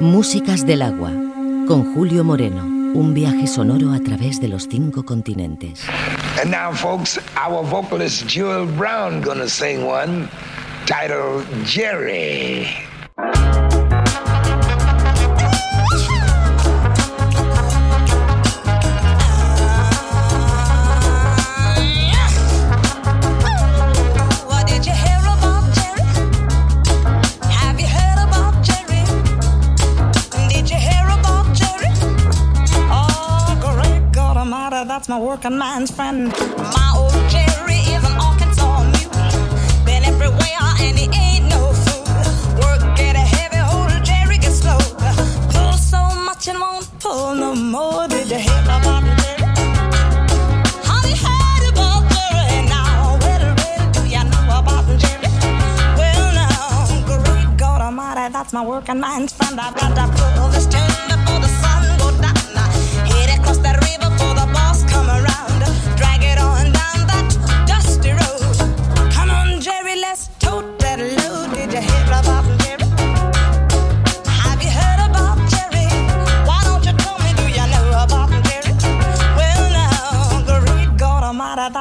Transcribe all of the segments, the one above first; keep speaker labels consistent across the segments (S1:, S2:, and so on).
S1: Músicas del agua, con Julio Moreno. Un viaje sonoro a través de los cinco continentes.
S2: And now, folks, our vocalist Jewel Brown gonna sing one titled Jerry.
S3: Working man's friend. My old Jerry is an Arkansas mule. Been everywhere and he ain't no fool. Work get a heavy, old Jerry gets slow. Pull so much and won't pull no more. Did you hear about Jerry? Well, well, do you know about Jerry? Well, now, great God Almighty, that's my working man's friend. I've got to pull this turn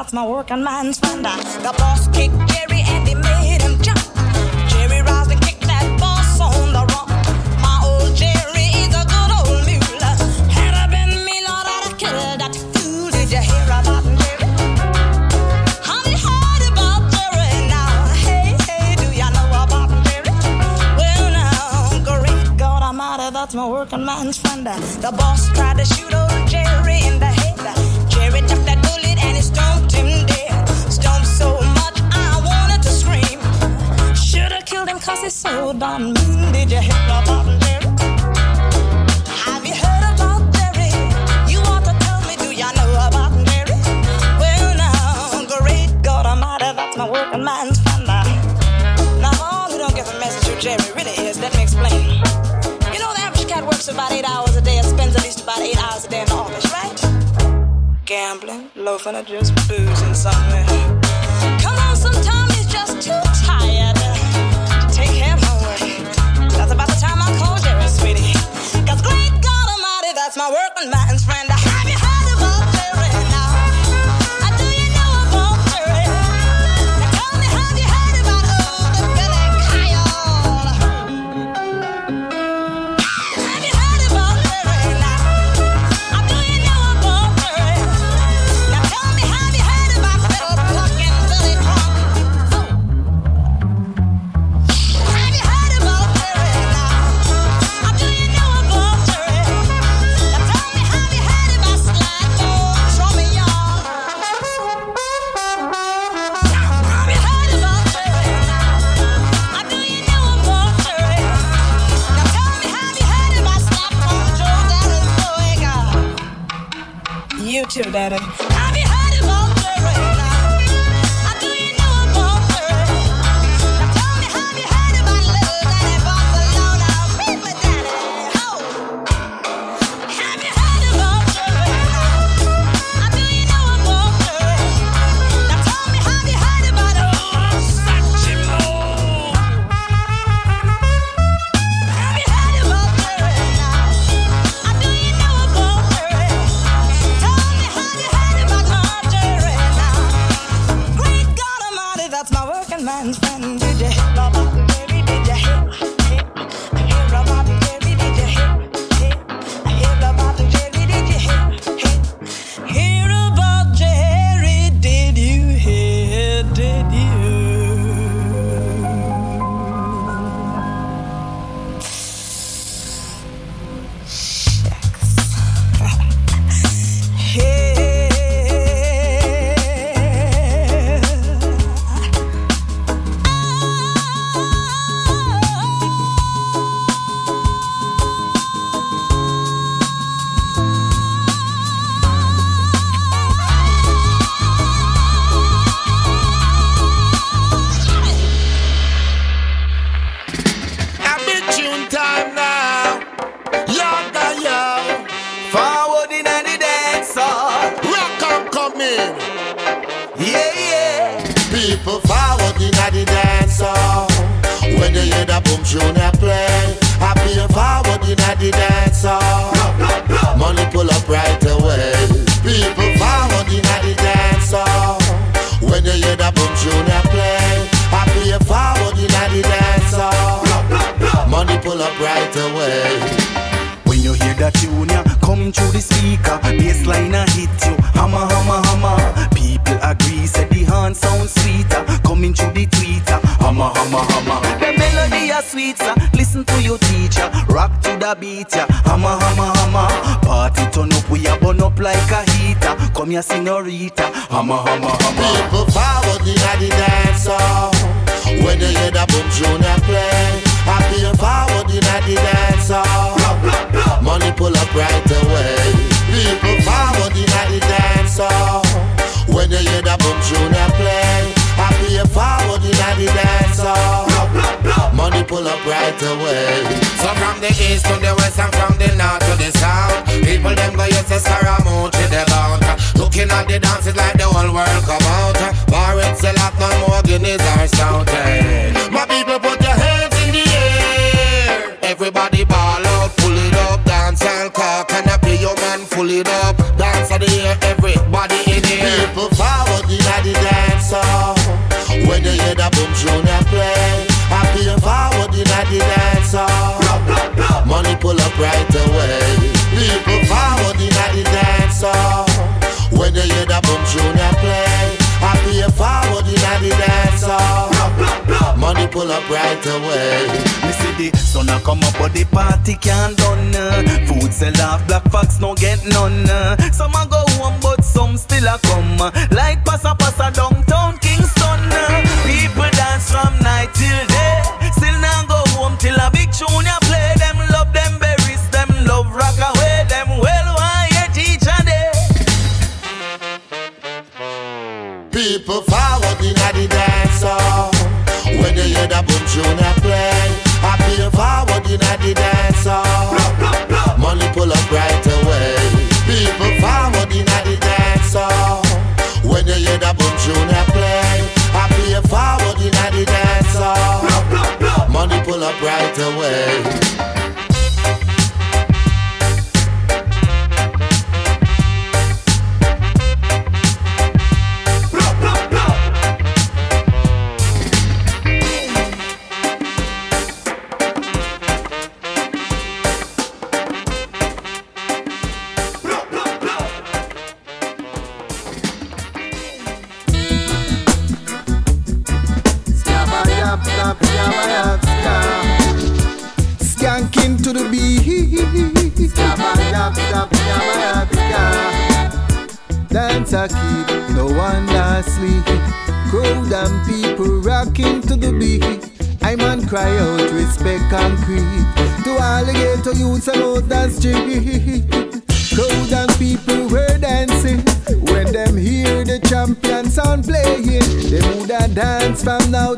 S3: that's my working man's friend. The boss kicked Jerry and he made him jump. Jerry roused and kicked that boss on the rump. My old Jerry is a good old mule. Had I been me, Lord, I'd have killed that fool. Did you hear about Jerry? Have you heard about Jerry now? Hey, hey, do you know about Jerry? Well, now, great God Almighty, that's my working man's friend. The boss tried to shoot old Jerry in the cause he's so mean. Did you hear about Jerry? Have you heard about Jerry? You ought to tell me, do you know about Jerry? Well, now, great God Almighty, that's my working man's friend. Now, all who don't get the message who Jerry really is, let me explain. You know, the average cat works about eight hours a day and spends at least about eight hours a day in the office, right? Gambling, loafing, or just boozing somewhere. My working man's friend.
S4: People in the dance hall. When
S5: you hear the
S4: boom tune play, happy and forward the. Money pull up right away. People in the dance hall. When you hear the boom tune play, and forward in the dance hall. Money pull up right away. So from the east to the west and from the north to the south, people them go yes to Scaramucci the bout. Looking at the dances like the whole world come out. Bar it sell out no more guineas stout. eh. My people put your hands in the air. Everybody ball out, pull it up, dance and cock and a play your man, full it up. Boom a play, happy and forward in the dance hall. Money pull up right away. People forward in the dance hall. When you hear the boom a play, happy and forward in the dance hall. Money pull up right away.
S5: Me see the sun a come up but the party can't done uh. Food sell off, black fox no get none uh. Some a go home but some still a come uh. Like passa passa downtown Kingston uh. People dance from night till day Still now go home till a big tune ya play Them love them berries, them love rock away Them well wired each and day
S4: People forward in the dance hall. When you hear the boom tune a play, happy and forward in the dance hall. Money pull up right away. People forward in the dance hall. When you hear the boom tune a play, happy and forward Money pull up right away.
S6: Respect concrete. To all the ghetto youths out the street. Crowd and people were dancing when them hear the champion sound playing. They woulda dance from now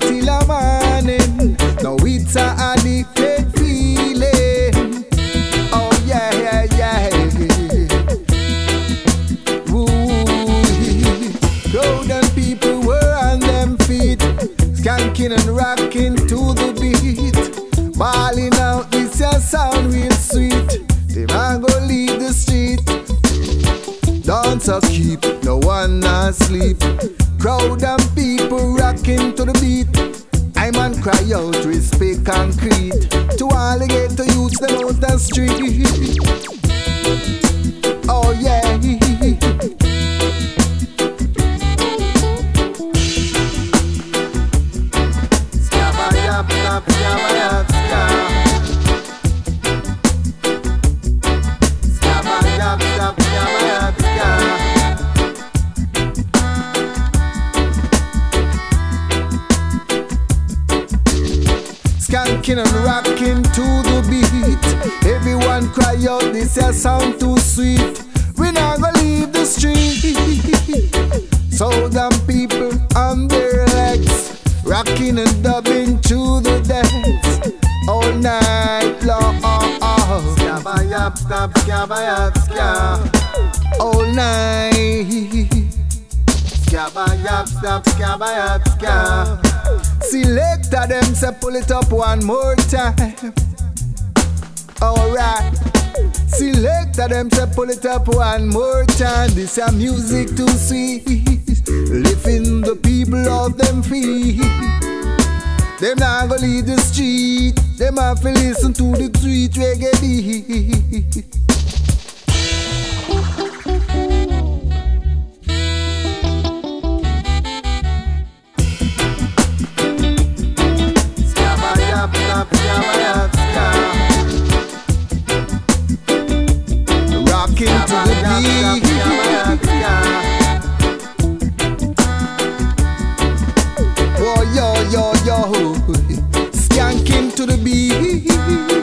S6: Skanking and rocking to the beat. Everyone cry out, this a sound too sweet. We not gonna leave the street. Southern people on their legs, rocking and dubbing to the dance all night long. All night. Selector them say pull it up one more time. Alright. Selector them say pull it up one more time. This a music to see. Living the people of them feet. Them not gonna leave the street.
S7: Them have to listen to the street reggae beat. Japna to the beat Oh yo yo yo Skanking to the beat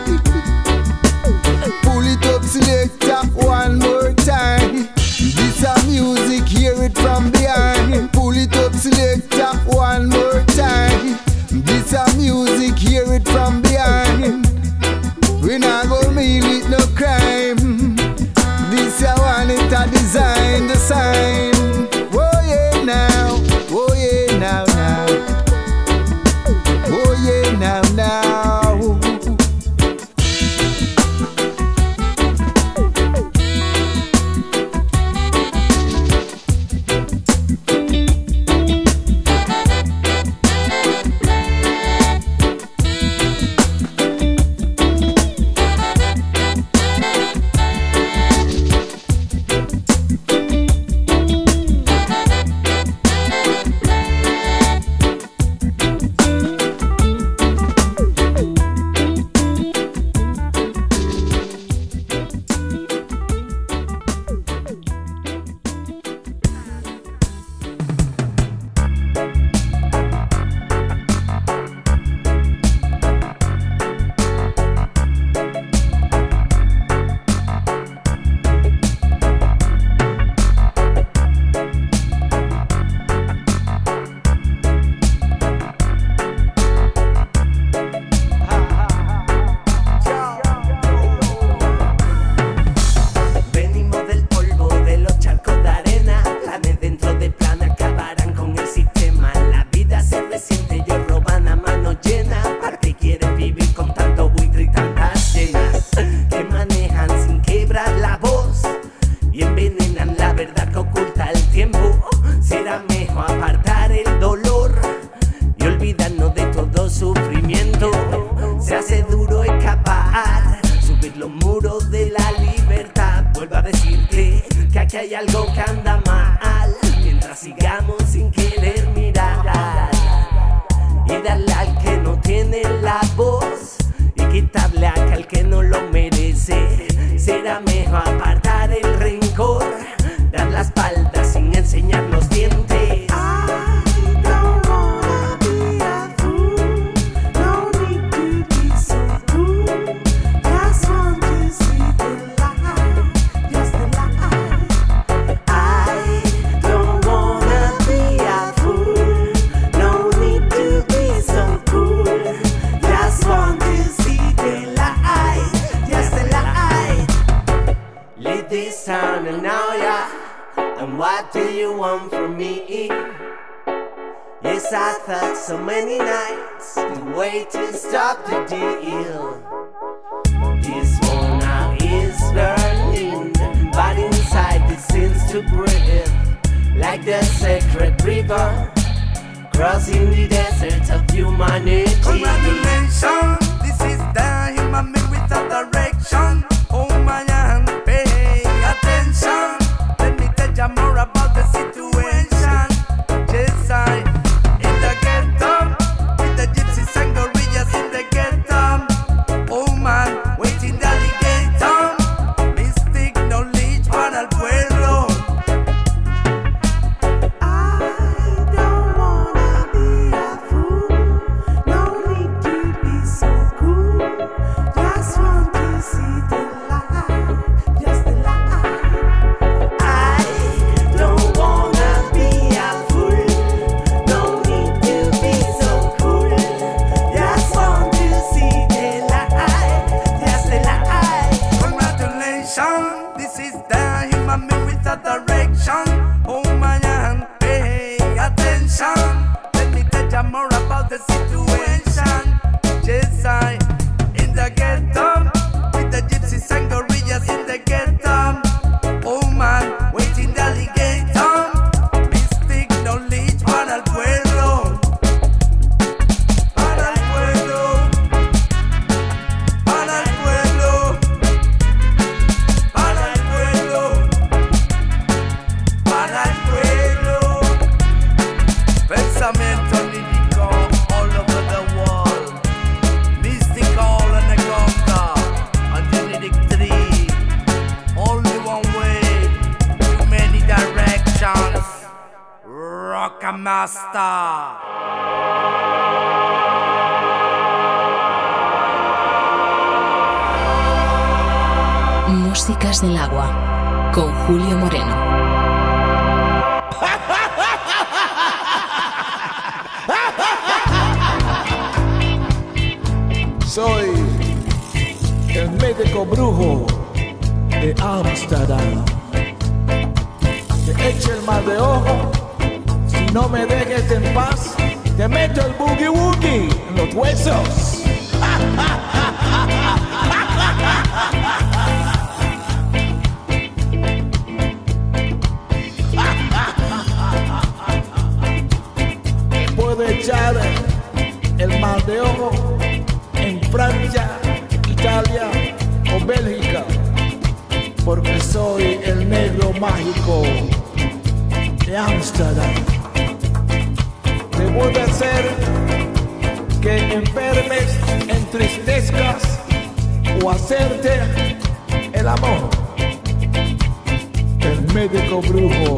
S8: Médico brujo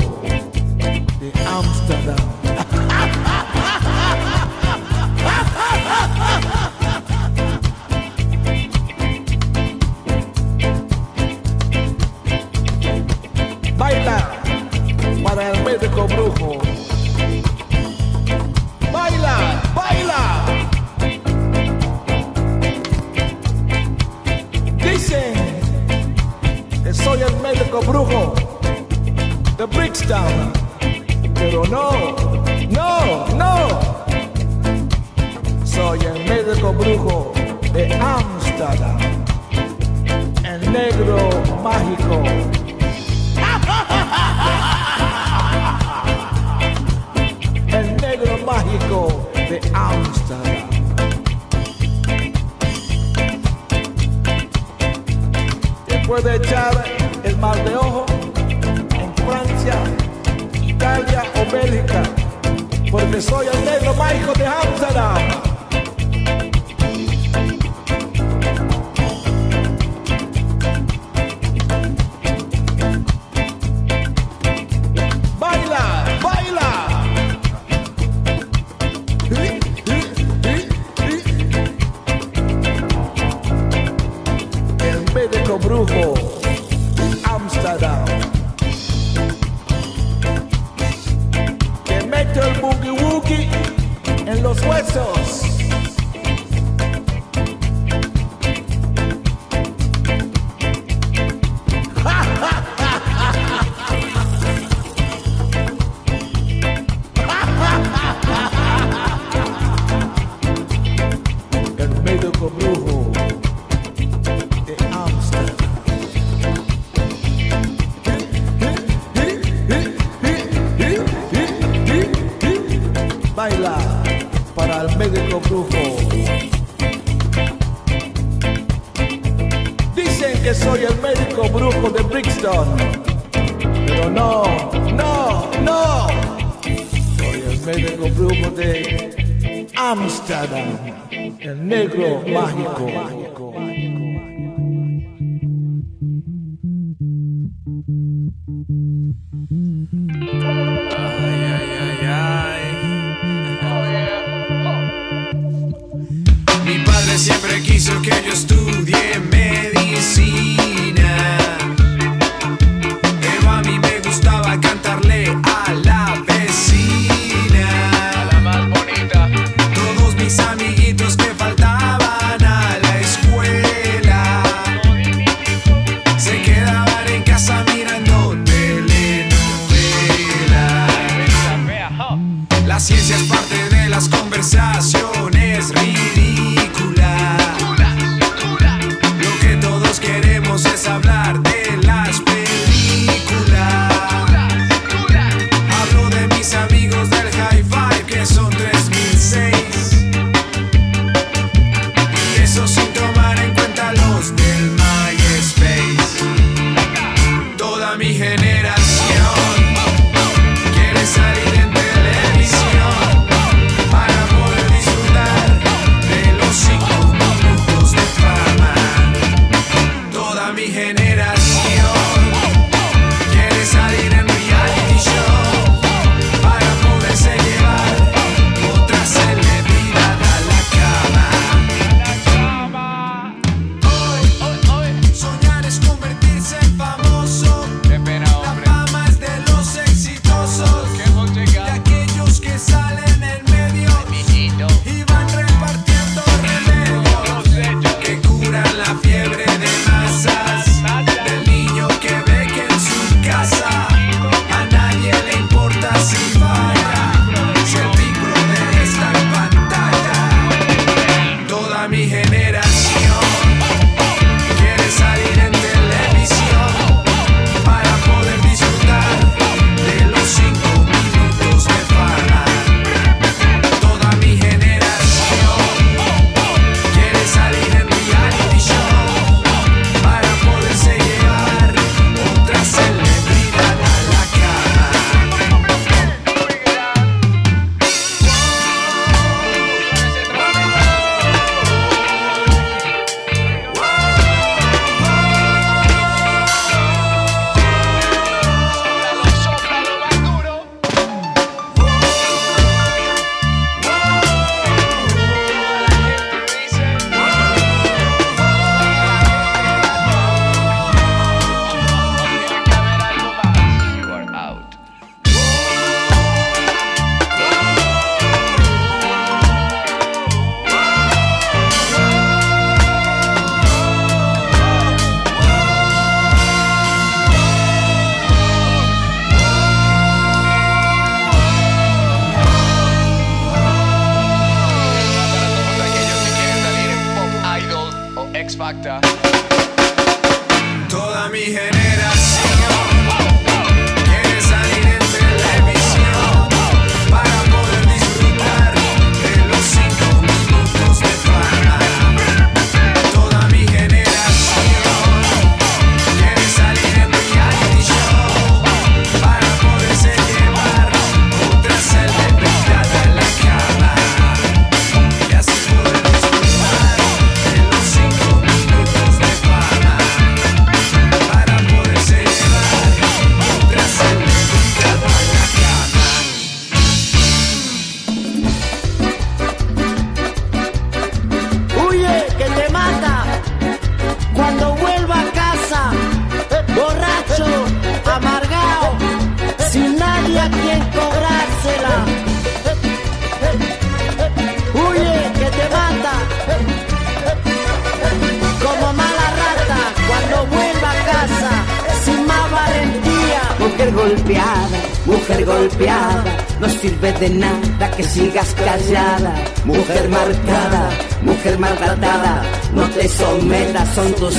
S8: de Ámsterdam. blue. Negro mágico.
S9: Toda mi generación.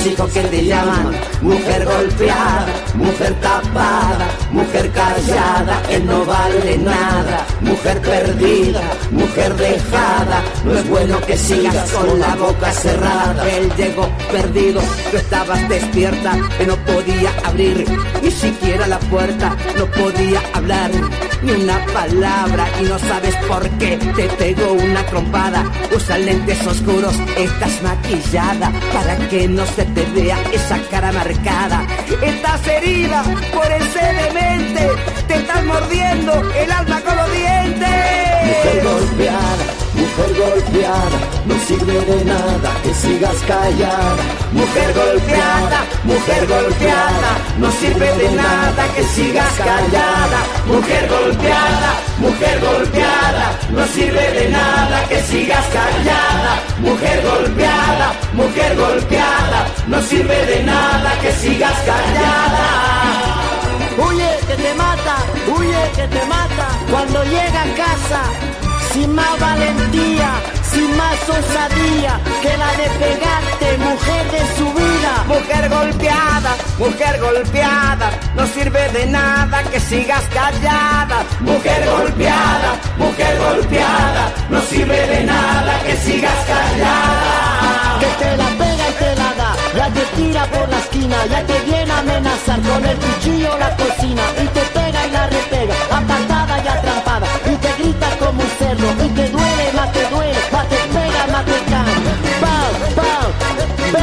S7: Hijos que te llaman. Mujer golpeada, mujer tapada, mujer callada, él no vale nada. Mujer perdida, mujer dejada, no es bueno que sigas con la boca cerrada. Él llegó perdido, tú estabas despierta, que no podía abrir ni siquiera la puerta, no podía hablar ni una palabra y no sabes por qué te pegó una trompada. Usa lentes oscuros, estás maquillada para que no se te vea esa cara marcada. Estás herida por ese demente, te estás mordiendo el alma con los dientes.
S10: Mujer golpeada, mujer golpeada, sirve de nada que sigas callada.
S7: Mujer golpeada, mujer golpeada, no sirve de nada que sigas callada. Mujer golpeada, mujer golpeada, no sirve de nada que sigas callada. Mujer golpeada, mujer golpeada, no sirve de nada que sigas callada.
S11: Huye que te mata, huye que te mata. Cuando llega a casa, sin más valentía, sin más osadía que la de pegarte, mujer de su vida.
S7: Mujer golpeada, mujer golpeada, no sirve de nada que sigas callada. Mujer golpeada, mujer golpeada, no sirve de nada que sigas callada.
S11: Que te la pega y te la ya te tira por la esquina, ya te viene a amenazar con el cuchillo la cocina y te pega y la repega, apartada y atrapada y te grita como un cerdo y te duele, más te duele, más te pega, más te cae.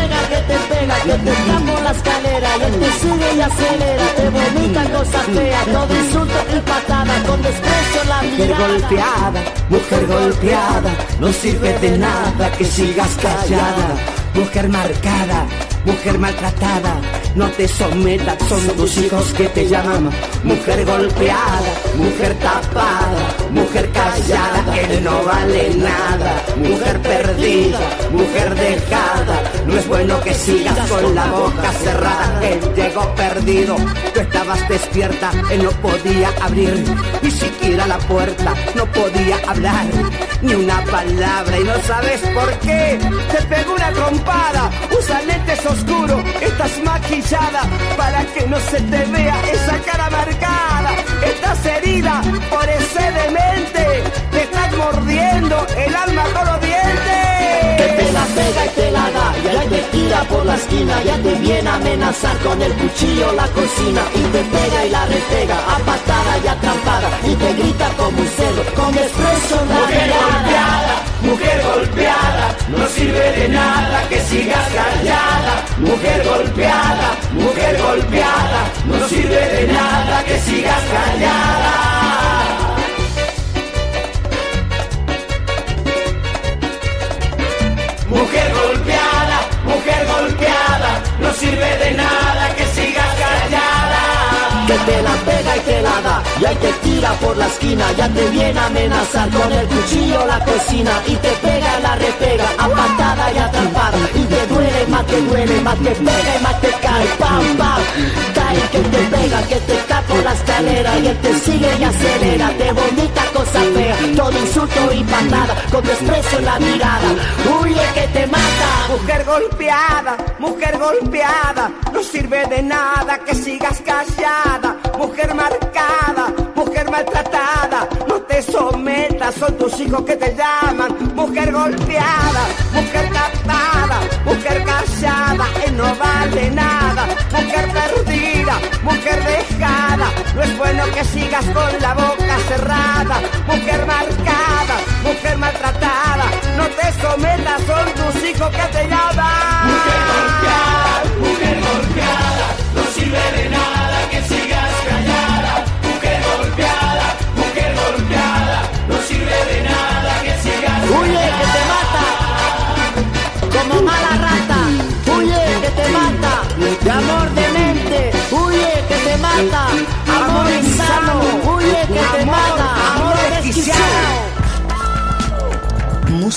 S11: Pega que te pega, que te por la escalera y él te sigue y acelera, te vomita cosas feas, todo insulto y patada, con desprecio la
S7: Mujer
S11: mirada.
S7: golpeada, mujer golpeada, no sirve de nada que sigas callada. Mujer marcada, mujer maltratada, no te sometas, son tus hijos que te llaman. Mujer golpeada, mujer tapada, mujer callada, que no vale nada. Mujer perdida, mujer dejada, no es bueno que sigas con la boca cerrada. Él llegó perdido, tú estabas despierta, él no podía abrir ni siquiera la puerta, no podía hablar ni una palabra y no sabes por qué. Te pegó una trompada, usa lentes oscuros, estás maquillada para que no se te vea esa cara marcada. Estás herida por ese demente, te estás mordiendo el alma con los dientes.
S11: Que te la pega y te la da, ya te tira por la esquina, ya te viene a amenazar con el cuchillo la cocina y te pega y la repega, a patada y atrampada y te grita como un cerdo, con en la
S7: Mujer
S11: mirada.
S7: golpeada, mujer golpeada, no sirve de nada que sigas callada. Mujer golpeada, mujer golpeada, no sirve de nada que sigas callada. Mujer golpeada, mujer golpeada, no sirve de nada que sigas callada.
S11: Que te la pega y te la da, ya te tira por la esquina, ya te viene a amenazar con el cuchillo la cocina y te pega y la repega, a patada y atrapada y te duele más que duele, más que pega y más que cae, pam, pam. Cae que te pega, que te cae por la escalera y él te sigue y acelera, te vomita cosa fea, todo insulto y patada, con desprecio en la mirada, huye que te mata.
S7: Mujer golpeada, mujer golpeada, no sirve de nada que sigas callada. Mujer marcada, mujer maltratada, no te sometas, son tus hijos que te llaman. Mujer golpeada, mujer captada, mujer callada, no vale nada. Mujer perdida, mujer dejada, no es bueno que sigas con la boca cerrada. Mujer marcada, mujer maltratada, no te sometas, son tus hijos que te llaman.
S12: Mujer golpeada, mujer golpeada, no sirve de nada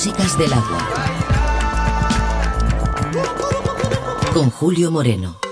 S1: Músicas del agua. Con Julio Moreno.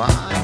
S13: why.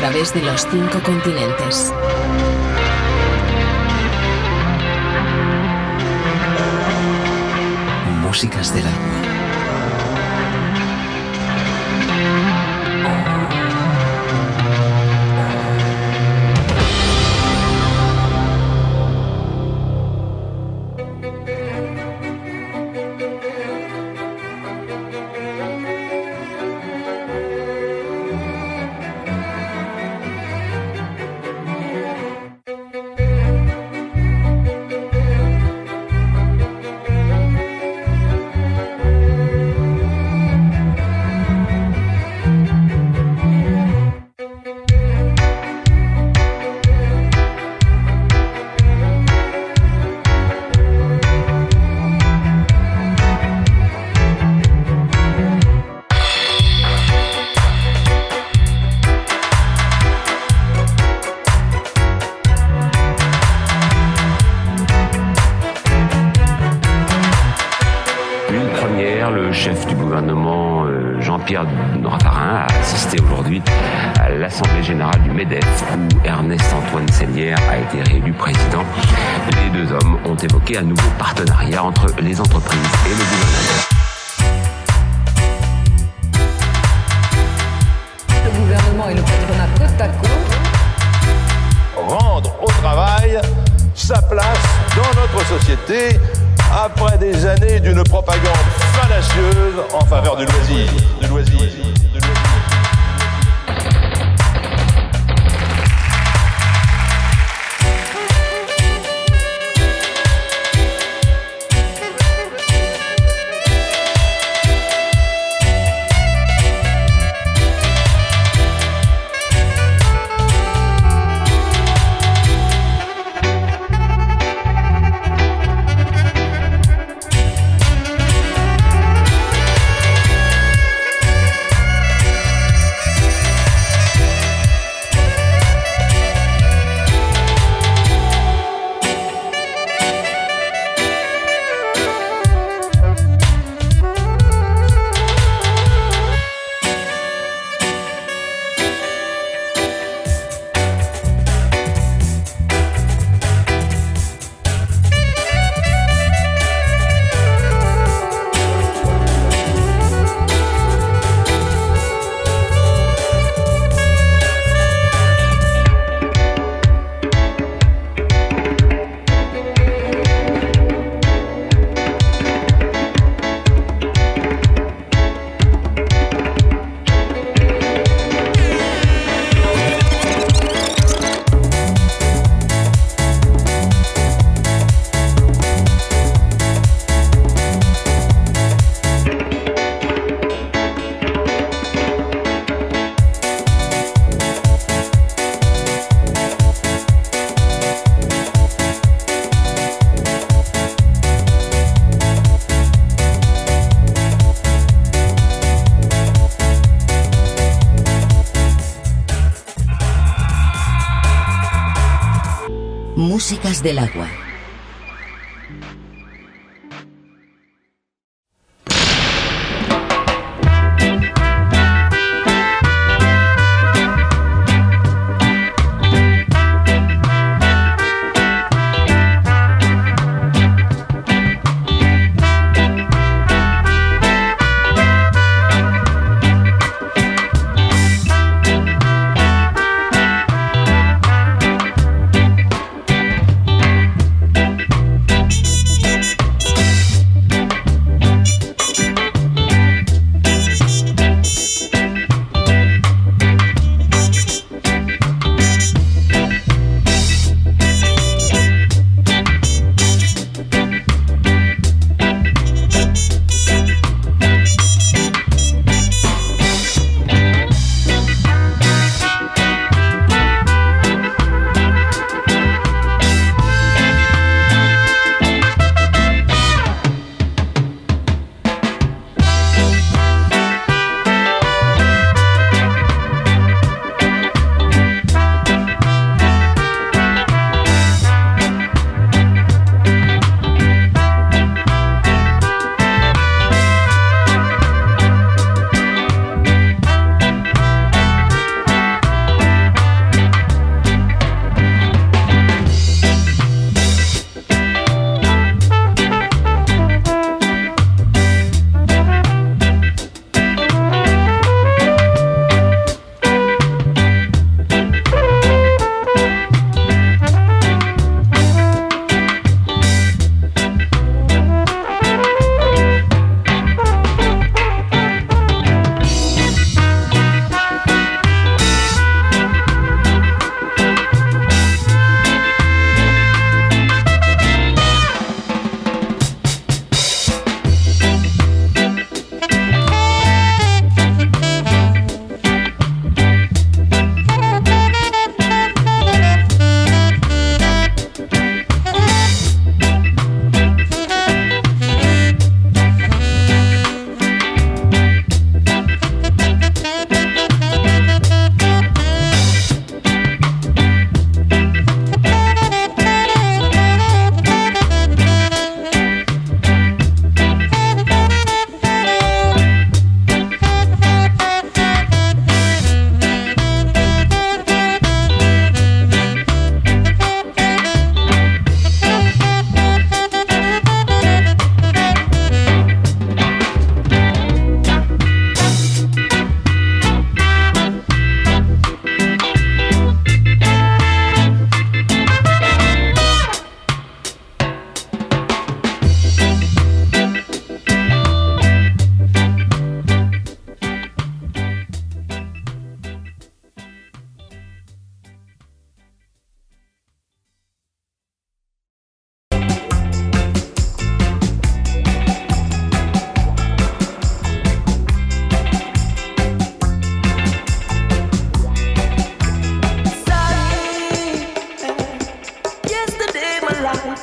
S13: Través de los cinco continentes.
S14: Músicas del agua.
S15: Yeah.
S16: Músicas del agua.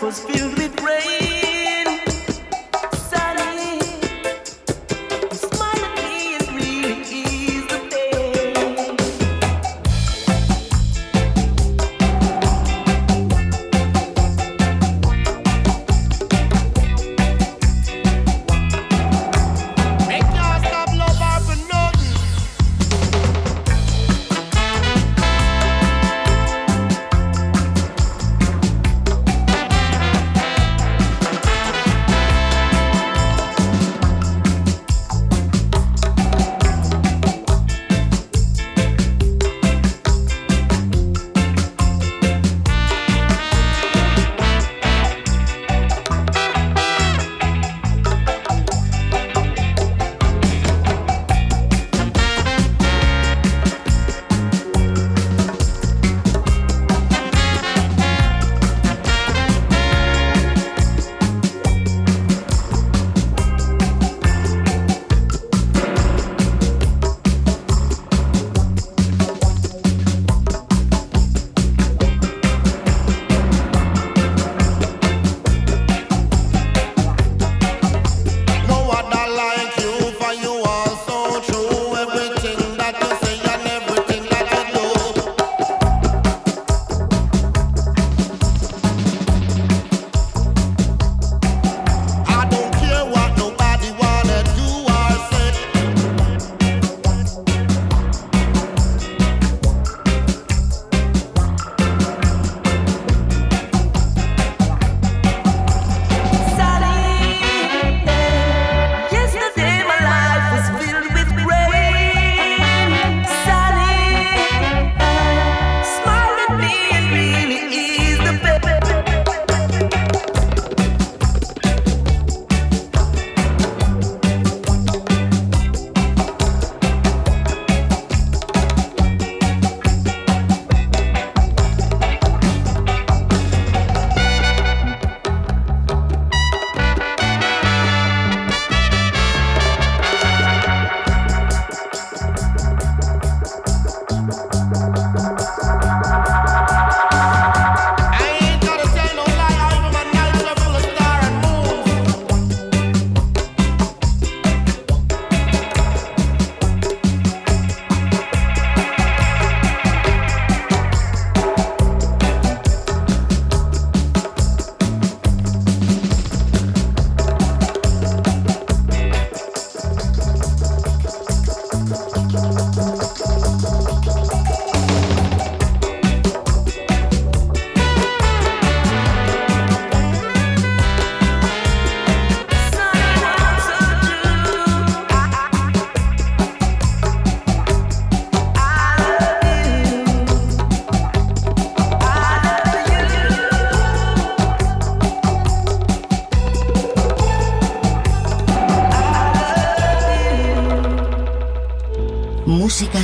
S1: was filled with
S16: rage.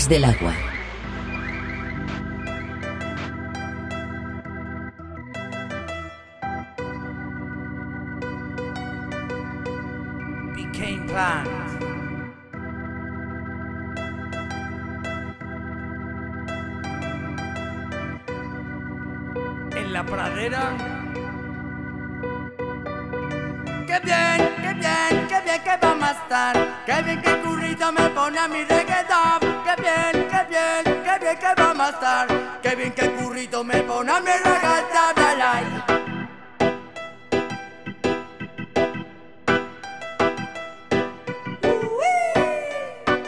S16: del agua. En la pradera. Qué bien, qué bien, qué bien que vamos a estar. Qué bien que currito me pone a mi reggaeton qué bien, qué bien, qué bien que vamos a estar. Qué bien que el currito me pone a mi regata de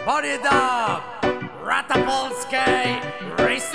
S15: Body Dub, Ratapolsky, Race